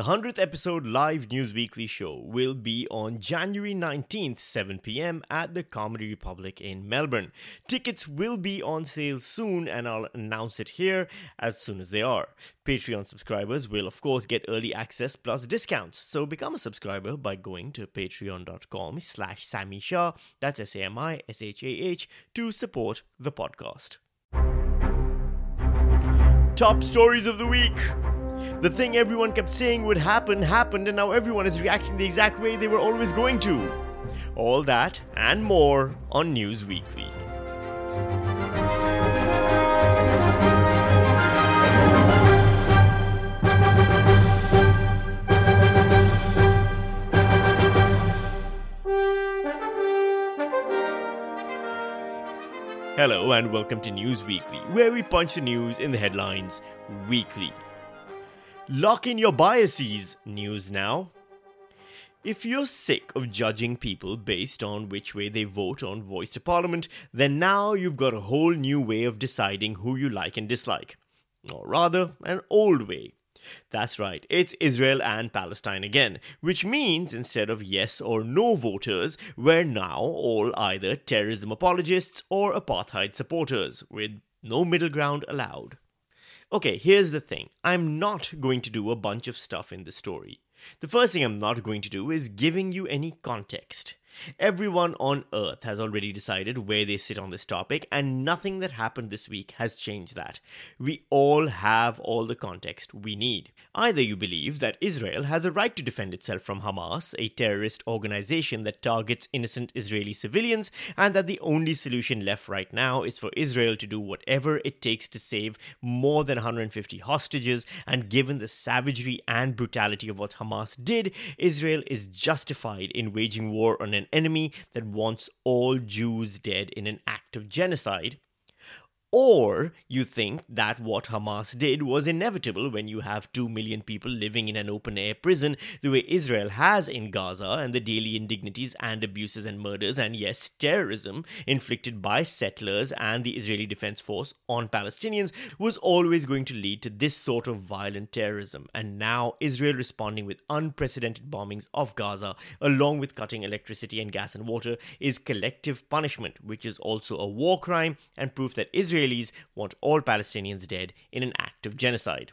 The 100th episode live News Weakly show will be on January 19th, 7 pm at the Comedy Republic in Melbourne. Tickets will be on sale soon, and I'll announce it here as soon as they are. Patreon subscribers will, of course, get early access plus discounts. So become a subscriber by going to patreon.com slash Sami Shah, that's S-A-M-I-S-H-A-H, to support the podcast. Top stories of the week. The thing everyone kept saying would happen happened, and now everyone is reacting the exact way they were always going to. All that and more on News Weakly. Hello and welcome to News Weakly, where we punch the news in the headlines weekly. Lock in your biases, news now. If you're sick of judging people based on which way they vote on Voice to Parliament, then now you've got a whole new way of deciding who you like and dislike. Or rather, an old way. That's right, it's Israel and Palestine again, which means instead of yes or no voters, we're now all either terrorism apologists or apartheid supporters, with no middle ground allowed. Okay, here's the thing I'm not going to do a bunch of stuff in the story. The first thing I'm not going to do is giving you any context. Everyone on Earth has already decided where they sit on this topic, and nothing that happened this week has changed that. We all have all the context we need. Either you believe that Israel has a right to defend itself from Hamas, a terrorist organization that targets innocent Israeli civilians, and that the only solution left right now is for Israel to do whatever it takes to save more than 150 hostages, and given the savagery and brutality of what Hamas did, Israel is justified in waging war on an enemy that wants all Jews dead in an act of genocide, or you think that what Hamas did was inevitable when you have 2 million people living in an open air prison the way Israel has in Gaza and the daily indignities and abuses and murders and, yes, terrorism inflicted by settlers and the Israeli Defense Force on Palestinians was always going to lead to this sort of violent terrorism. And now Israel responding with unprecedented bombings of Gaza, along with cutting electricity and gas and water, is collective punishment, which is also a war crime and proof that Israel Israelis want all Palestinians dead in an act of genocide.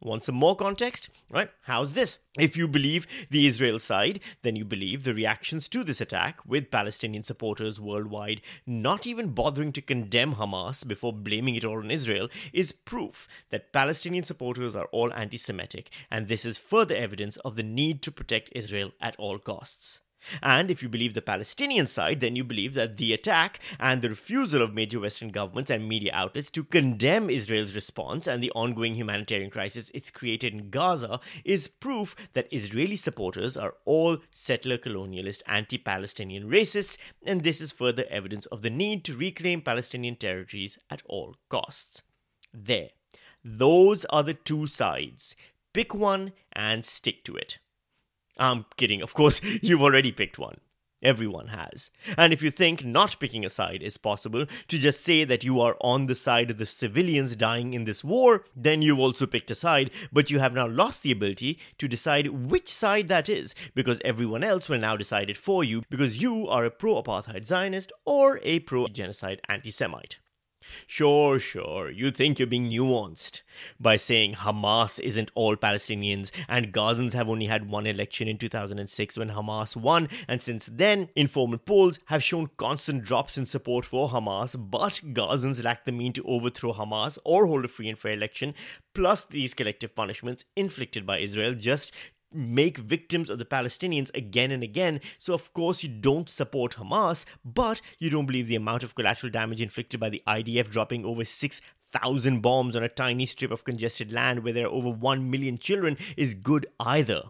Want some more context? Right? How's this? If you believe the Israel side, then you believe the reactions to this attack, with Palestinian supporters worldwide not even bothering to condemn Hamas before blaming it all on Israel, is proof that Palestinian supporters are all anti Semitic, and this is further evidence of the need to protect Israel at all costs. And if you believe the Palestinian side, then you believe that the attack and the refusal of major Western governments and media outlets to condemn Israel's response and the ongoing humanitarian crisis it's created in Gaza is proof that Israeli supporters are all settler colonialist anti Palestinian racists, and this is further evidence of the need to reclaim Palestinian territories at all costs. There. Those are the two sides. Pick one and stick to it. I'm kidding, of course, you've already picked one. Everyone has. And if you think not picking a side is possible, to just say that you are on the side of the civilians dying in this war, then you've also picked a side, but you have now lost the ability to decide which side that is, because everyone else will now decide it for you, because you are a pro apartheid Zionist or a pro genocide anti Semite. Sure, sure, you think you're being nuanced by saying Hamas isn't all Palestinians and Gazans have only had one election in 2006 when Hamas won, and since then, informal polls have shown constant drops in support for Hamas, but Gazans lack the mean to overthrow Hamas or hold a free and fair election, plus these collective punishments inflicted by Israel just make victims of the Palestinians again and again. So, of course, you don't support Hamas, but you don't believe the amount of collateral damage inflicted by the IDF dropping over 6,000 bombs on a tiny strip of congested land where there are over 1 million children is good either.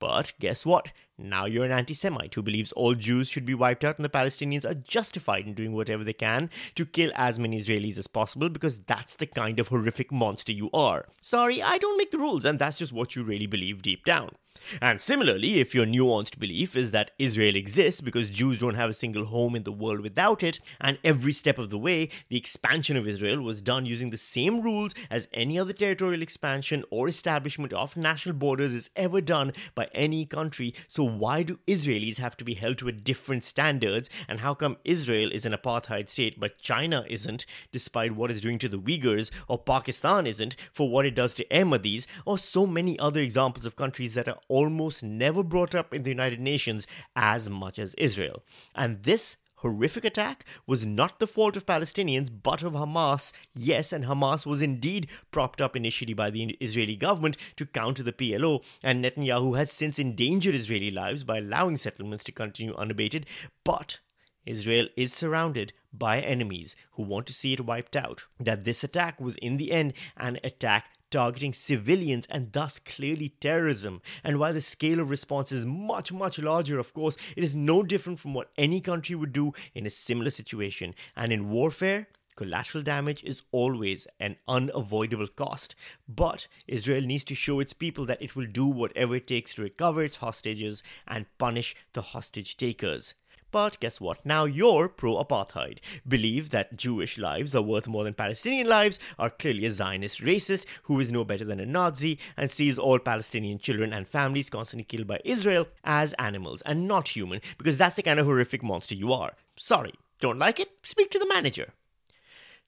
But guess what? Now you're an anti Semite who believes all Jews should be wiped out and the Palestinians are justified in doing whatever they can to kill as many Israelis as possible because that's the kind of horrific monster you are. Sorry, I don't make the rules, and that's just what you really believe deep down. And similarly, if your nuanced belief is that Israel exists because Jews don't have a single home in the world without it, and every step of the way, the expansion of Israel was done using the same rules as any other territorial expansion or establishment of national borders is ever done by any country, so why do Israelis have to be held to a different standards, and how come Israel is an apartheid state but China isn't, despite what it's doing to the Uyghurs, or Pakistan isn't for what it does to Ahmadis, or so many other examples of countries that are almost never brought up in the United Nations as much as Israel. And this horrific attack was not the fault of Palestinians, but of Hamas. Yes, and Hamas was indeed propped up initially by the Israeli government to counter the PLO, and Netanyahu has since endangered Israeli lives by allowing settlements to continue unabated. But Israel is surrounded by enemies who want to see it wiped out. That this attack was in the end an attack targeting civilians and thus clearly terrorism. And while the scale of response is much, much larger, of course, it is no different from what any country would do in a similar situation. And in warfare, Collateral damage is always an unavoidable cost, but Israel needs to show its people that it will do whatever it takes to recover its hostages and punish the hostage takers. But guess what? Now you're pro apartheid, believe that Jewish lives are worth more than Palestinian lives, are clearly a Zionist racist who is no better than a Nazi, and sees all Palestinian children and families constantly killed by Israel as animals and not human, because that's the kind of horrific monster you are. Sorry, don't like it? Speak to the manager.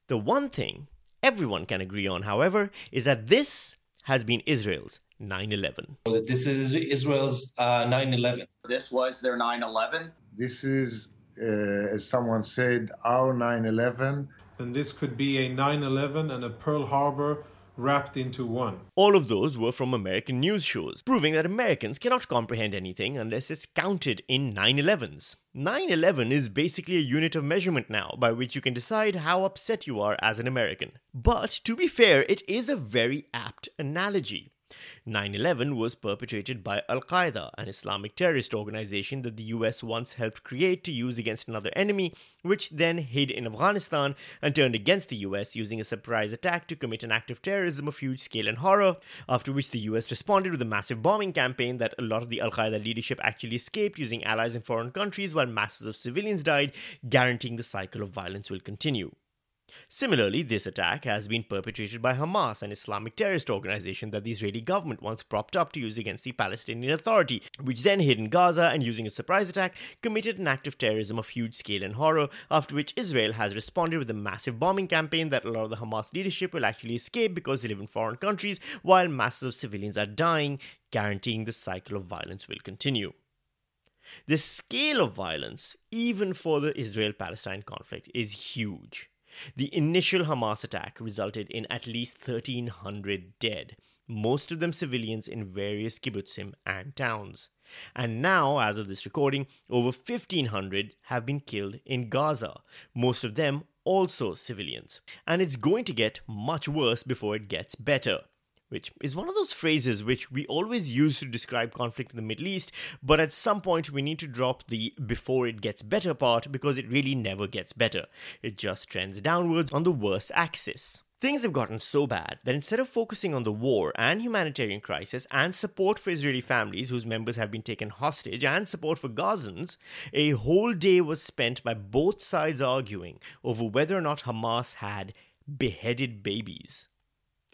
The one thing everyone can agree on, however, is that this has been Israel's 9 11. This is Israel's uh, 9 uh, 11. This was their 9 11. This is, uh, as someone said, our 9 11. And this could be a 9 11 and a Pearl Harbor wrapped into one. All of those were from American news shows, proving that Americans cannot comprehend anything unless it's counted in 9 11s. 9 11 is basically a unit of measurement now by which you can decide how upset you are as an American. But to be fair, it is a very apt analogy. 9 11 was perpetrated by Al Qaeda, an Islamic terrorist organization that the US once helped create to use against another enemy, which then hid in Afghanistan and turned against the US using a surprise attack to commit an act of terrorism of huge scale and horror, after which the US responded with a massive bombing campaign that a lot of the Al Qaeda leadership actually escaped using allies in foreign countries while masses of civilians died, guaranteeing the cycle of violence will continue. Similarly, this attack has been perpetrated by Hamas, an Islamic terrorist organization that the Israeli government once propped up to use against the Palestinian Authority, which then hid in Gaza and, using a surprise attack, committed an act of terrorism of huge scale and horror, after which Israel has responded with a massive bombing campaign that a lot of the Hamas leadership will actually escape because they live in foreign countries, while masses of civilians are dying, guaranteeing the cycle of violence will continue. The scale of violence, even for the Israel Palestine conflict, is huge. The initial Hamas attack resulted in at least 1,300 dead, most of them civilians in various kibbutzim and towns. And now, as of this recording, over 1,500 have been killed in Gaza, most of them also civilians. And it's going to get much worse before it gets better which is one of those phrases which we always use to describe conflict in the Middle East, but at some point we need to drop the before it gets better part because it really never gets better. It just trends downwards on the worse axis. Things have gotten so bad that instead of focusing on the war and humanitarian crisis and support for Israeli families whose members have been taken hostage and support for Gazans, a whole day was spent by both sides arguing over whether or not Hamas had beheaded babies.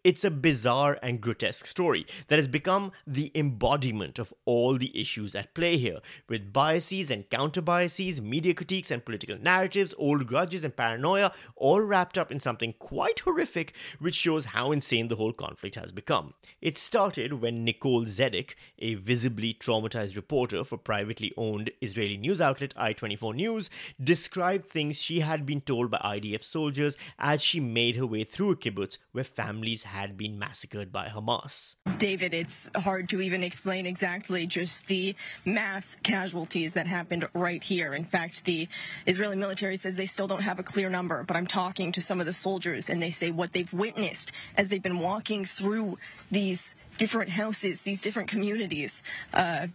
It's a bizarre and grotesque story that has become the embodiment of all the issues at play here, with biases and counter biases, media critiques and political narratives, old grudges and paranoia, all wrapped up in something quite horrific, which shows how insane the whole conflict has become. It started when Nicole Zedeck, a visibly traumatized reporter for privately owned Israeli news outlet I24 News, described things she had been told by IDF soldiers as she made her way through a kibbutz where families had been massacred by Hamas. David, it's hard to even explain exactly just the mass casualties that happened right here. In fact, the Israeli military says they still don't have a clear number, but I'm talking to some of the soldiers and they say what they've witnessed as they've been walking through these different houses, these different communities. Uh,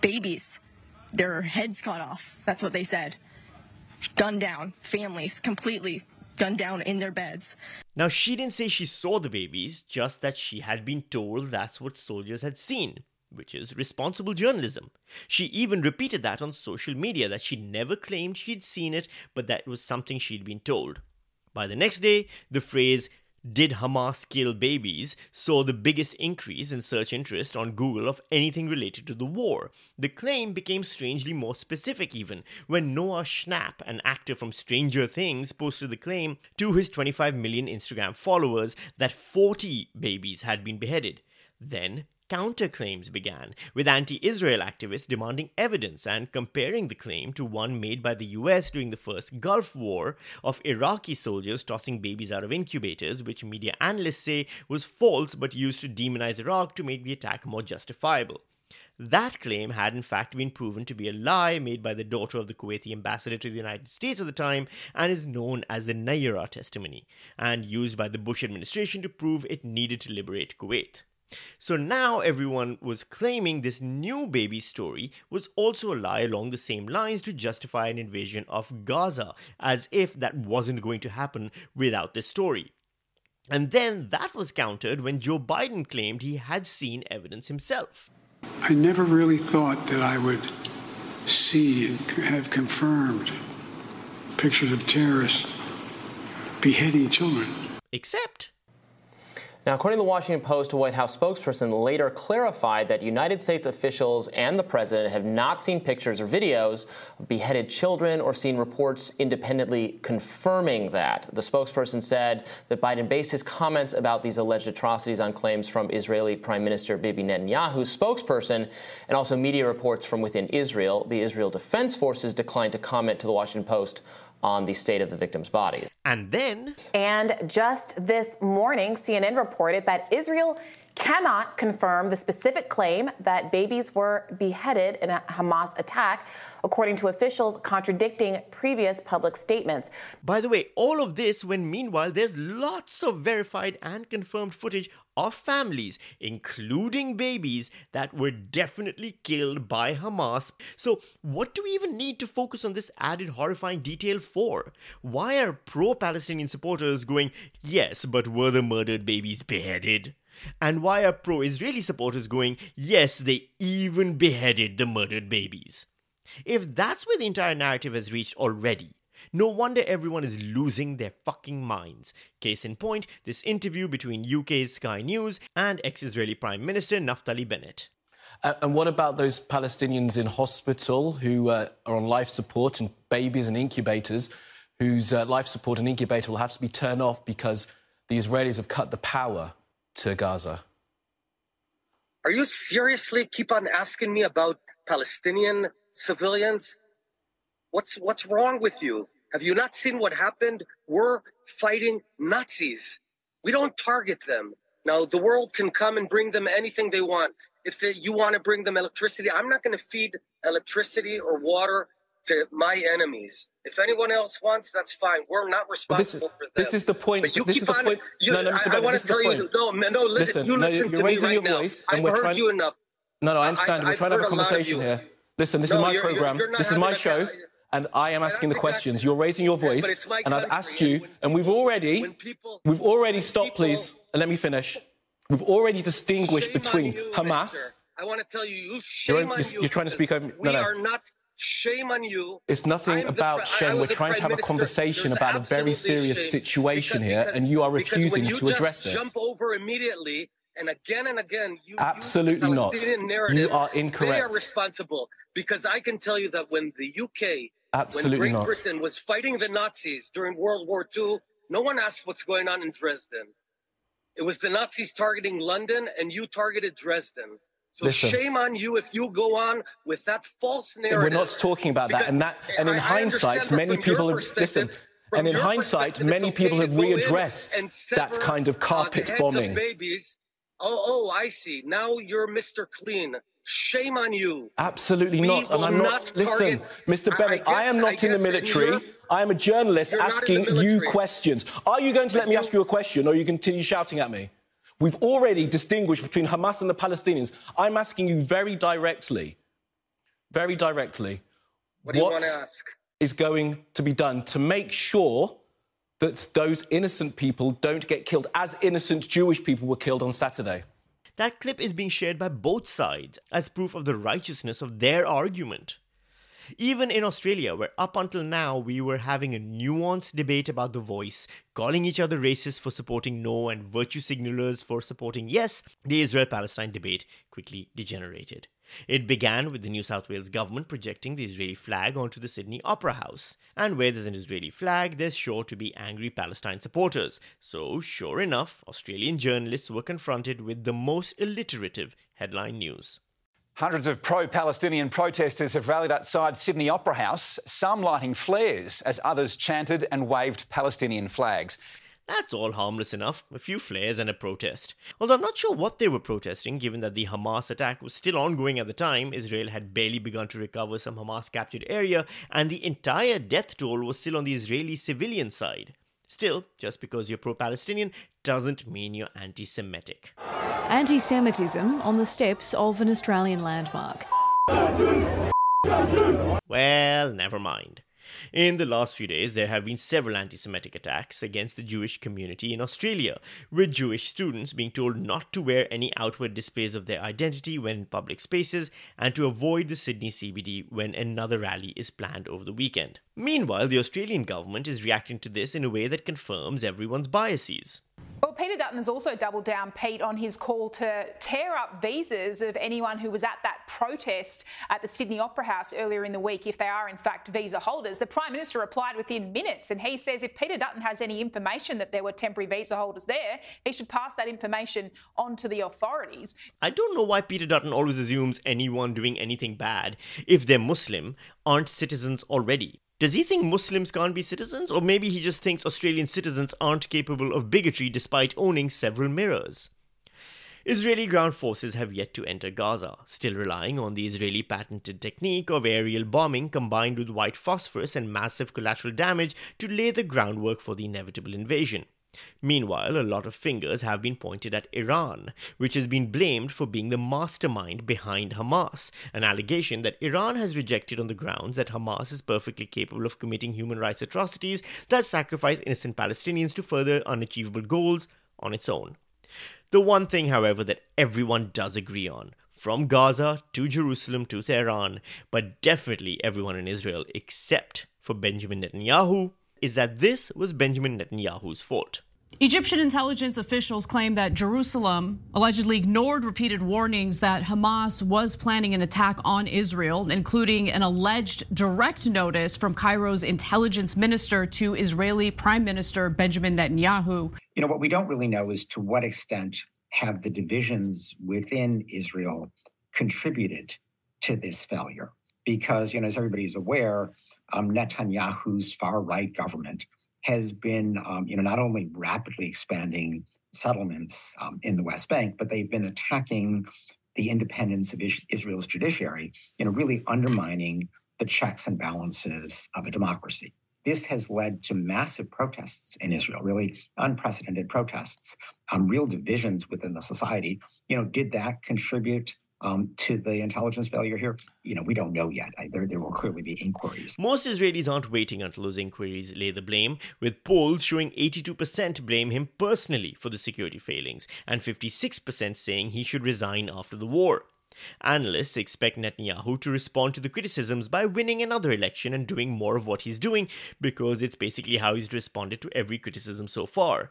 babies, their heads cut off. That's what they said. Gunned down, families completely gunned down in their beds. Now, she didn't say she saw the babies, just that she had been told that's what soldiers had seen, which is responsible journalism. She even repeated that on social media that she never claimed she'd seen it, but that was something she'd been told. By the next day, the phrase did Hamas kill babies saw the biggest increase in search interest on Google of anything related to the war. The claim became strangely more specific even when Noah Schnapp, an actor from Stranger Things, posted the claim to his 25 million Instagram followers that 40 babies had been beheaded. Then counterclaims began, with anti Israel activists demanding evidence and comparing the claim to one made by the US during the first Gulf War of Iraqi soldiers tossing babies out of incubators, which media analysts say was false but used to demonize Iraq to make the attack more justifiable. That claim had in fact been proven to be a lie made by the daughter of the Kuwaiti ambassador to the United States at the time and is known as the Nayirah testimony, and used by the Bush administration to prove it needed to liberate Kuwait. So now everyone was claiming this new baby story was also a lie along the same lines to justify an invasion of Gaza, as if that wasn't going to happen without this story. And then that was countered when Joe Biden claimed he had seen evidence himself. I never really thought that I would see and have confirmed pictures of terrorists beheading children. Except now, according to the Washington Post, a White House spokesperson later clarified that United States officials and the president have not seen pictures or videos of beheaded children or seen reports independently confirming that. The spokesperson said that Biden based his comments about these alleged atrocities on claims from Israeli Prime Minister Bibi Netanyahu's spokesperson and also media reports from within Israel. The Israel Defense Forces declined to comment to the Washington Post on the state of the victims' bodies. And then. And just this morning, CNN reported that Israel cannot confirm the specific claim that babies were beheaded in a Hamas attack, according to officials contradicting previous public statements. By the way, all of this when meanwhile there's lots of verified and confirmed footage of families, including babies, that were definitely killed by Hamas. So, what do we even need to focus on this added horrifying detail for? Why are pro Palestinian supporters going, yes, but were the murdered babies beheaded? And why are pro Israeli supporters going, yes, they even beheaded the murdered babies? If that's where the entire narrative has reached already, no wonder everyone is losing their fucking minds. Case in point, this interview between UK's Sky News and ex Israeli Prime Minister Naftali Bennett. Uh, and what about those Palestinians in hospital who uh, are on life support and babies and incubators whose uh, life support and incubator will have to be turned off because the Israelis have cut the power to Gaza? Are you seriously keep on asking me about Palestinian civilians? What's what's wrong with you? Have you not seen what happened? We're fighting Nazis. We don't target them. Now the world can come and bring them anything they want. If it, you want to bring them electricity, I'm not going to feed electricity or water to my enemies. If anyone else wants, that's fine. We're not responsible this, for them. This is the point. But you this keep is on. the point. You, no, no, Mr. I, I want to tell you. No, no, listen. listen you listen no, to me right your now. I've heard trying, you enough. No, no, I understand. I, we're trying to have a conversation here. Listen, this no, is my you're, program. You're, you're this is my show. And I am asking the questions. You're raising your voice, yeah, and I've asked you, and, and we've already, people, we've already stopped. People, please, and let me finish. We've already distinguished between you, Hamas. Mister. I want to tell you, you shame you're, on you're, you. You're trying to speak over. We no, no. are not. Shame on you. It's nothing I'm about shame. We're trying to have a conversation about a very serious situation because, here, because, and you are refusing you to address it. Jump over immediately, and again and again, you absolutely not. You are incorrect. They are responsible because I can tell you that when the UK, absolutely when Great not. Britain was fighting the Nazis during World War II, no one asked what's going on in Dresden. It was the Nazis targeting London, and you targeted Dresden. So Listen, shame on you if you go on with that false narrative. We're not talking about that, and that, and in I, hindsight, many people have listened. And in hindsight, many okay people have readdressed that kind of carpet uh, bombing. Of babies. Oh, oh, I see. Now you're Mr. Clean. Shame on you. Absolutely we not. And I'm not. not listen, Mr. Bennett, I, I, guess, I am not I in the military. I am a journalist asking you questions. Are you going to let me ask you a question, or are you continue shouting at me? We've already distinguished between Hamas and the Palestinians. I'm asking you very directly very directly. What do you want to ask? Is going to be done to make sure that those innocent people don't get killed as innocent Jewish people were killed on Saturday? That clip is being shared by both sides as proof of the righteousness of their argument. Even in Australia, where up until now we were having a nuanced debate about the voice, calling each other racist for supporting no and virtue signalers for supporting yes, the Israel Palestine debate quickly degenerated. It began with the New South Wales government projecting the Israeli flag onto the Sydney Opera House. And where there's an Israeli flag, there's sure to be angry Palestine supporters. So, sure enough, Australian journalists were confronted with the most alliterative headline news. Hundreds of pro Palestinian protesters have rallied outside Sydney Opera House, some lighting flares as others chanted and waved Palestinian flags. That's all harmless enough, a few flares and a protest. Although I'm not sure what they were protesting, given that the Hamas attack was still ongoing at the time, Israel had barely begun to recover some Hamas captured area, and the entire death toll was still on the Israeli civilian side. Still, just because you're pro Palestinian doesn't mean you're anti Semitic. Anti Semitism on the steps of an Australian landmark. Well, never mind. In the last few days, there have been several anti Semitic attacks against the Jewish community in Australia, with Jewish students being told not to wear any outward displays of their identity when in public spaces and to avoid the Sydney CBD when another rally is planned over the weekend. Meanwhile, the Australian government is reacting to this in a way that confirms everyone's biases. Well, Peter Dutton has also doubled down, Pete, on his call to tear up visas of anyone who was at that protest at the Sydney Opera House earlier in the week, if they are in fact visa holders. The Prime Minister replied within minutes, and he says if Peter Dutton has any information that there were temporary visa holders there, he should pass that information on to the authorities. I don't know why Peter Dutton always assumes anyone doing anything bad, if they're Muslim, aren't citizens already. Does he think Muslims can't be citizens? Or maybe he just thinks Australian citizens aren't capable of bigotry despite owning several mirrors? Israeli ground forces have yet to enter Gaza, still relying on the Israeli patented technique of aerial bombing combined with white phosphorus and massive collateral damage to lay the groundwork for the inevitable invasion. Meanwhile, a lot of fingers have been pointed at Iran, which has been blamed for being the mastermind behind Hamas, an allegation that Iran has rejected on the grounds that Hamas is perfectly capable of committing human rights atrocities that sacrifice innocent Palestinians to further unachievable goals on its own. The one thing, however, that everyone does agree on, from Gaza to Jerusalem to Tehran, but definitely everyone in Israel except for Benjamin Netanyahu, is that this was Benjamin Netanyahu's fault. Egyptian intelligence officials claim that Jerusalem allegedly ignored repeated warnings that Hamas was planning an attack on Israel, including an alleged direct notice from Cairo's intelligence minister to Israeli Prime Minister Benjamin Netanyahu. You know, what we don't really know is to what extent have the divisions within Israel contributed to this failure. Because, you know, as everybody's aware, um, Netanyahu's far right government has been, um, you know, not only rapidly expanding settlements um, in the West Bank, but they've been attacking the independence of Israel's judiciary, you know, really undermining the checks and balances of a democracy. This has led to massive protests in Israel, really unprecedented protests, um, real divisions within the society. You know, did that contribute um, to the intelligence failure here? You know, we don't know yet. There, there will clearly be inquiries. Most Israelis aren't waiting until those inquiries lay the blame, with polls showing 82% blame him personally for the security failings and 56% saying he should resign after the war. Analysts expect Netanyahu to respond to the criticisms by winning another election and doing more of what he's doing because it's basically how he's responded to every criticism so far.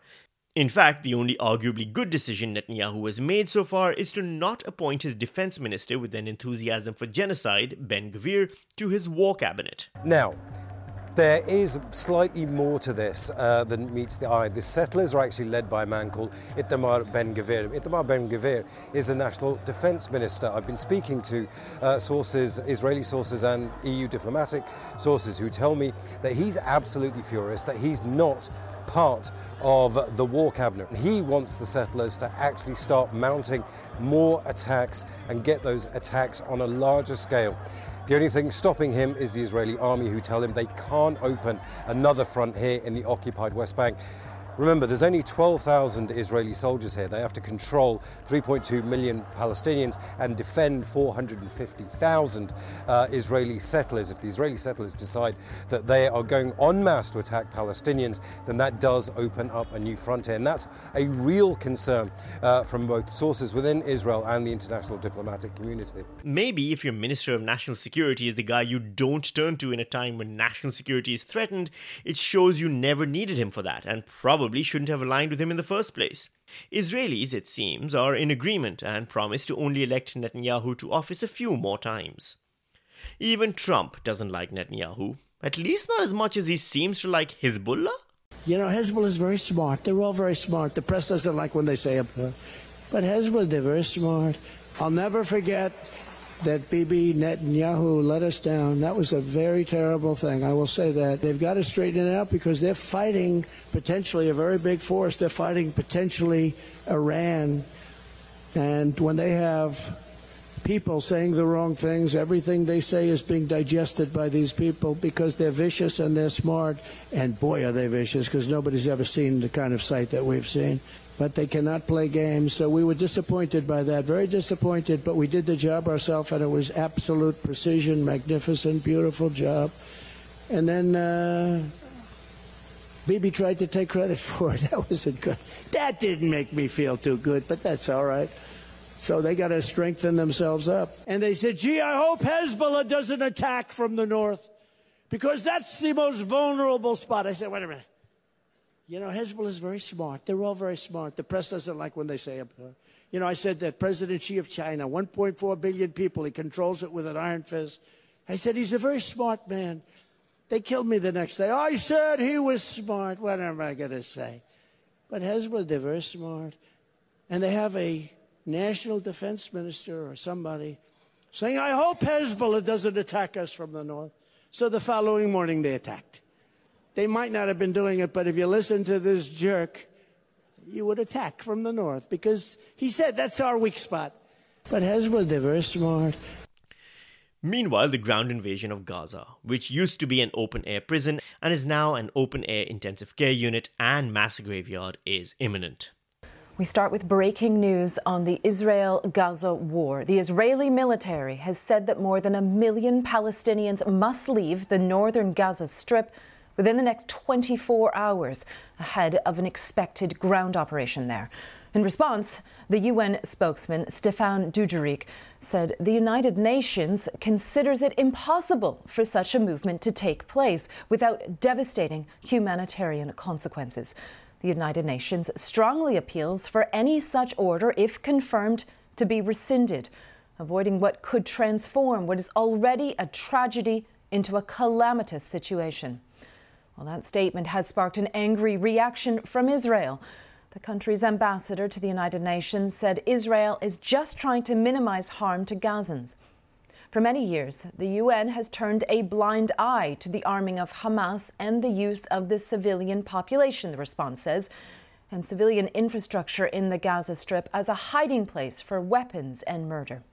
In fact, the only arguably good decision Netanyahu has made so far is to not appoint his defense minister with an enthusiasm for genocide, Ben Gvir, to his war cabinet. Now, there is slightly more to this uh, than meets the eye. The settlers are actually led by a man called Itamar Ben Gvir. Itamar Ben Gvir is the national defense minister. I've been speaking to uh, sources, Israeli sources and EU diplomatic sources, who tell me that he's absolutely furious that he's not part of the war cabinet. He wants the settlers to actually start mounting more attacks and get those attacks on a larger scale. The only thing stopping him is the Israeli army, who tell him they can't open another front here in the occupied West Bank. Remember, there's only 12,000 Israeli soldiers here. They have to control 3.2 million Palestinians and defend 450,000 uh, Israeli settlers. If the Israeli settlers decide that they are going en masse to attack Palestinians, then that does open up a new frontier. And that's a real concern uh, from both sources within Israel and the international diplomatic community. Maybe if your Minister of National Security is the guy you don't turn to in a time when national security is threatened, it shows you never needed him for that and probably probably shouldn't have aligned with him in the first place. Israelis, it seems, are in agreement and promise to only elect Netanyahu to office a few more times. Even Trump doesn't like Netanyahu, at least not as much as he seems to like Hezbollah. You know, Hezbollah is very smart. They're all very smart. The press doesn't like when they say it, but Hezbollah, they're very smart. I'll never forget that Bibi Netanyahu let us down. That was a very terrible thing. I will say that. They've got to straighten it out because they're fighting potentially a very big force. They're fighting potentially Iran. And when they have people saying the wrong things, everything they say is being digested by these people because they're vicious and they're smart. And boy, are they vicious because nobody's ever seen the kind of sight that we've seen but they cannot play games. So we were disappointed by that, very disappointed, but we did the job ourselves, and it was absolute precision, magnificent, beautiful job. And then uh, Bibi tried to take credit for it. That wasn't good. That didn't make me feel too good, but that's all right. So they got to strengthen themselves up. And they said, gee, I hope Hezbollah doesn't attack from the north because that's the most vulnerable spot. I said, wait a minute. You know, Hezbollah is very smart. They're all very smart. The press doesn't like when they say it. You know, I said that President Xi of China, 1.4 billion people, he controls it with an iron fist. I said he's a very smart man. They killed me the next day. I said he was smart. What am I going to say? But Hezbollah, they're very smart. And they have a national defense minister or somebody saying, I hope Hezbollah doesn't attack us from the north. So the following morning they attacked. They might not have been doing it, but if you listen to this jerk, you would attack from the north because he said that's our weak spot. But Hezbollah, they're very smart. Meanwhile, the ground invasion of Gaza, which used to be an open air prison and is now an open air intensive care unit and mass graveyard, is imminent. We start with breaking news on the Israel Gaza war. The Israeli military has said that more than a million Palestinians must leave the northern Gaza Strip within the next 24 hours ahead of an expected ground operation there. In response, the UN spokesman Stefan Dujarric said the United Nations considers it impossible for such a movement to take place without devastating humanitarian consequences. The United Nations strongly appeals for any such order, if confirmed, to be rescinded, avoiding what could transform what is already a tragedy into a calamitous situation. Well, that statement has sparked an angry reaction from Israel. The country's ambassador to the United Nations said Israel is just trying to minimize harm to Gazans. For many years, the UN has turned a blind eye to the arming of Hamas and the use of the civilian population, the response says, and civilian infrastructure in the Gaza Strip as a hiding place for weapons and murder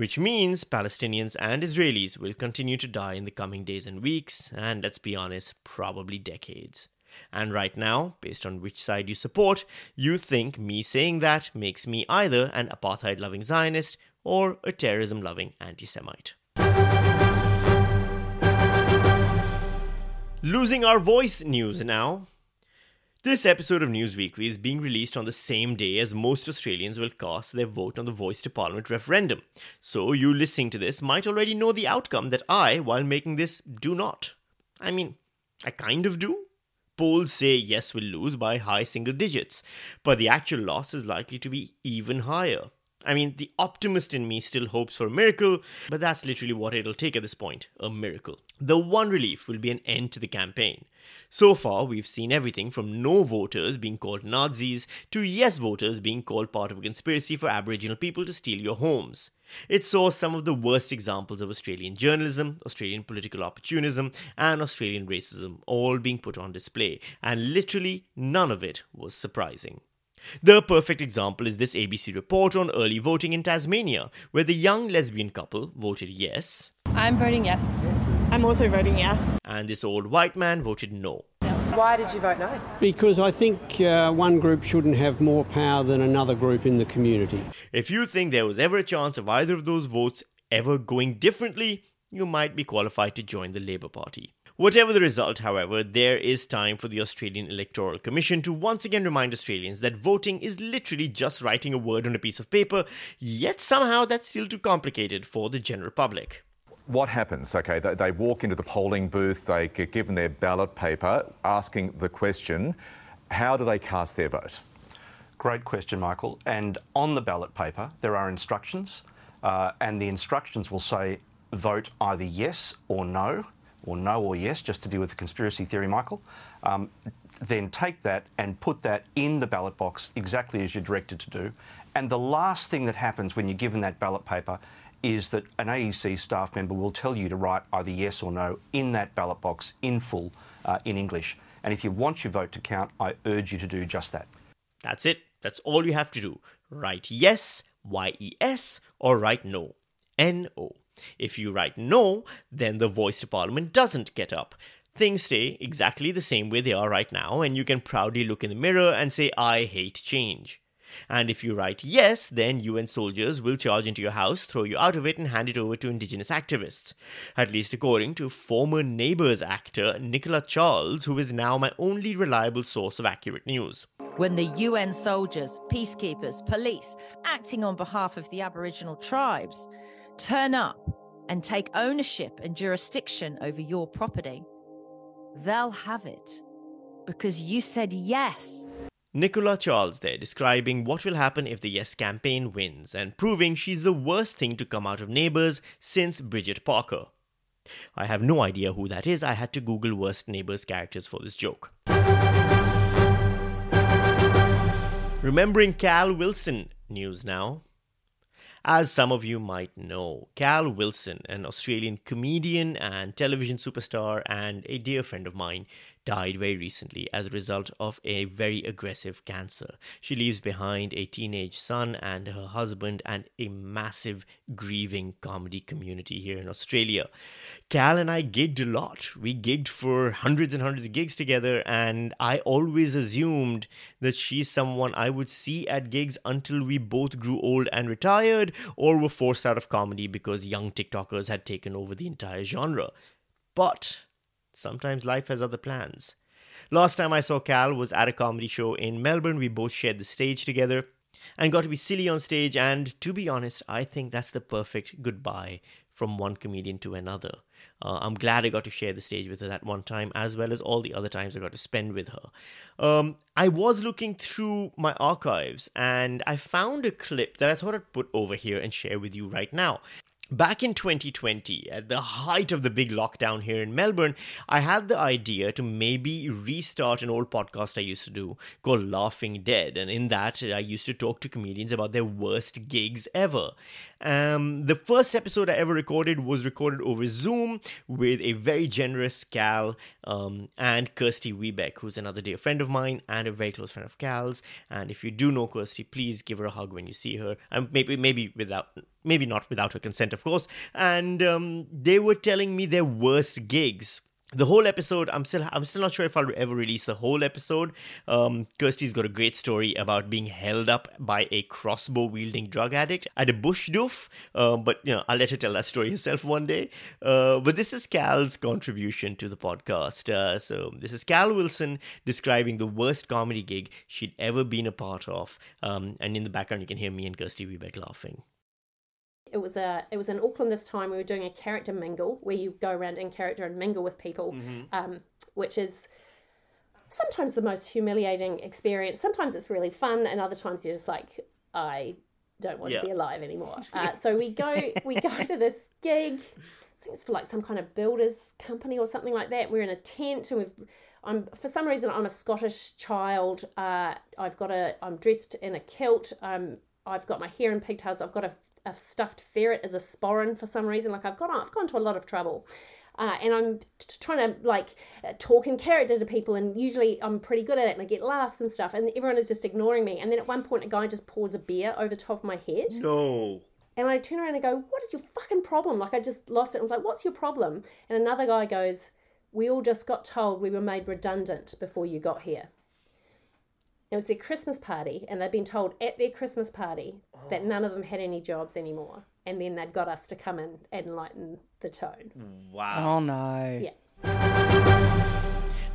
which means Palestinians and Israelis will continue to die in the coming days and weeks, and let's be honest, probably decades. And right now, based on which side you support, you think me saying that makes me either an apartheid loving Zionist or a terrorism loving anti Semite. Losing our voice news now. This episode of News Weakly is being released on the same day as most Australians will cast their vote on the Voice to Parliament referendum. So, you listening to this might already know the outcome that I, while making this, do not. I mean, I kind of do. Polls say yes will lose by high single digits, but the actual loss is likely to be even higher. I mean, the optimist in me still hopes for a miracle, but that's literally what it'll take at this point a miracle. The one relief will be an end to the campaign. So far, we've seen everything from no voters being called Nazis to yes voters being called part of a conspiracy for Aboriginal people to steal your homes. It saw some of the worst examples of Australian journalism, Australian political opportunism, and Australian racism all being put on display, and literally none of it was surprising. The perfect example is this ABC report on early voting in Tasmania, where the young lesbian couple voted yes. I'm voting yes. I'm also voting yes. And this old white man voted no. Why did you vote no? Because I think uh, one group shouldn't have more power than another group in the community. If you think there was ever a chance of either of those votes ever going differently, you might be qualified to join the Labour Party. Whatever the result, however, there is time for the Australian Electoral Commission to once again remind Australians that voting is literally just writing a word on a piece of paper, yet somehow that's still too complicated for the general public. What happens? Okay, they, they walk into the polling booth, they get given their ballot paper, asking the question, how do they cast their vote? Great question, Michael. And on the ballot paper, there are instructions, uh, and the instructions will say vote either yes or no or no or yes, just to deal with the conspiracy theory, Michael, um, then take that and put that in the ballot box exactly as you're directed to do. And the last thing that happens when you're given that ballot paper is that an AEC staff member will tell you to write either yes or no in that ballot box in full uh, in English. And if you want your vote to count, I urge you to do just that. That's it. That's all you have to do. Write yes, Y E S, or write no, N O. If you write no, then the voice to parliament doesn't get up. Things stay exactly the same way they are right now, and you can proudly look in the mirror and say, I hate change. And if you write yes, then UN soldiers will charge into your house, throw you out of it, and hand it over to indigenous activists. At least according to former Neighbours actor Nicola Charles, who is now my only reliable source of accurate news. When the UN soldiers, peacekeepers, police, acting on behalf of the Aboriginal tribes, turn up and take ownership and jurisdiction over your property, they'll have it because you said yes. Nicola Charles there describing what will happen if the Yes campaign wins and proving she's the worst thing to come out of Neighbours since Bridget Parker. I have no idea who that is, I had to Google worst Neighbours characters for this joke. Remembering Cal Wilson news now. As some of you might know, Cal Wilson, an Australian comedian and television superstar and a dear friend of mine, died very recently as a result of a very aggressive cancer. She leaves behind a teenage son and her husband and a massive grieving comedy community here in Australia. Cal and I gigged a lot. We gigged for hundreds and hundreds of gigs together, and I always assumed that she's someone I would see at gigs until we both grew old and retired or were forced out of comedy because young TikTokers had taken over the entire genre. But Sometimes life has other plans. Last time I saw Cal was at a comedy show in Melbourne. We both shared the stage together and got to be silly on stage. And to be honest, I think that's the perfect goodbye from one comedian to another. Uh, I'm glad I got to share the stage with her that one time, as well as all the other times I got to spend with her. Um, I was looking through my archives and I found a clip that I thought I'd put over here and share with you right now. Back in 2020, at the height of the big lockdown here in Melbourne, I had the idea to maybe restart an old podcast I used to do called Laughing Dead. And in that, I used to talk to comedians about their worst gigs ever. Um, the first episode I ever recorded was recorded over Zoom with a very generous Cal um, and Kirsty Webeck, who's another dear friend of mine and a very close friend of Cal's. And if you do know Kirsty, please give her a hug when you see her. And maybe maybe without maybe not without her consent, of course. And um, they were telling me their worst gigs the whole episode i'm still i'm still not sure if i'll ever release the whole episode. Um kirsty's got a great story about being held up by a crossbow wielding drug addict at a bush doof. Uh, but you know i'll let her tell that story herself one day. Uh, but this is cal's contribution to the podcast. Uh, so this is cal wilson describing the worst comedy gig she'd ever been a part of. Um, and in the background you can hear me and kirsty webeck laughing it was a it was in Auckland this time. We were doing a character mingle where you go around in character and mingle with people, mm-hmm. um, which is sometimes the most humiliating experience. Sometimes it's really fun, and other times you're just like, I don't want yeah. to be alive anymore. Uh, so we go we go to this gig. I think it's for like some kind of builders company or something like that. We're in a tent and we've. I'm for some reason I'm a Scottish child. Uh, I've got a I'm dressed in a kilt. Um, I've got my hair in pigtails. I've got a a stuffed ferret as a sporran for some reason. Like I've gone, I've gone to a lot of trouble. Uh, and I'm t- trying to like talk in character to people, and usually I'm pretty good at it, and I get laughs and stuff, and everyone is just ignoring me. And then at one point, a guy just pours a beer over the top of my head. No. And I turn around and go, "What is your fucking problem?" Like I just lost it. I was like, "What's your problem?" And another guy goes, we all just got told we were made redundant before you got here. It was their Christmas party, and they'd been told at their Christmas party that oh. none of them had any jobs anymore. And then they'd got us to come in and lighten the tone. Wow. Oh no. Yeah.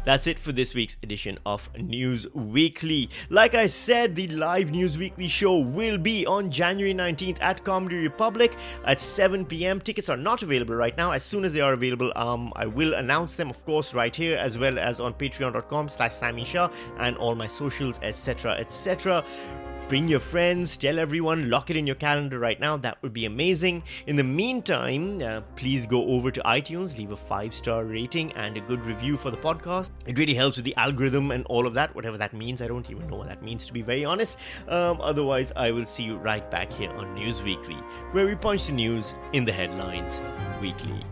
That's it for this week's edition of News Weakly. Like I said, the live News Weakly show will be on January 19th at Comedy Republic at 7 p.m. Tickets are not available right now. As soon as they are available, um, I will announce them, of course, right here, as well as on patreon.com slash Sami Shah and all my socials, etc., etc. Bring your friends, tell everyone, lock it in your calendar right now. That would be amazing. In the meantime, uh, please go over to iTunes, leave a five star rating and a good review for the podcast. It really helps with the algorithm and all of that, whatever that means. I don't even know what that means, to be very honest. Um, otherwise, I will see you right back here on News Weakly, where we punch the news in the headlines weekly.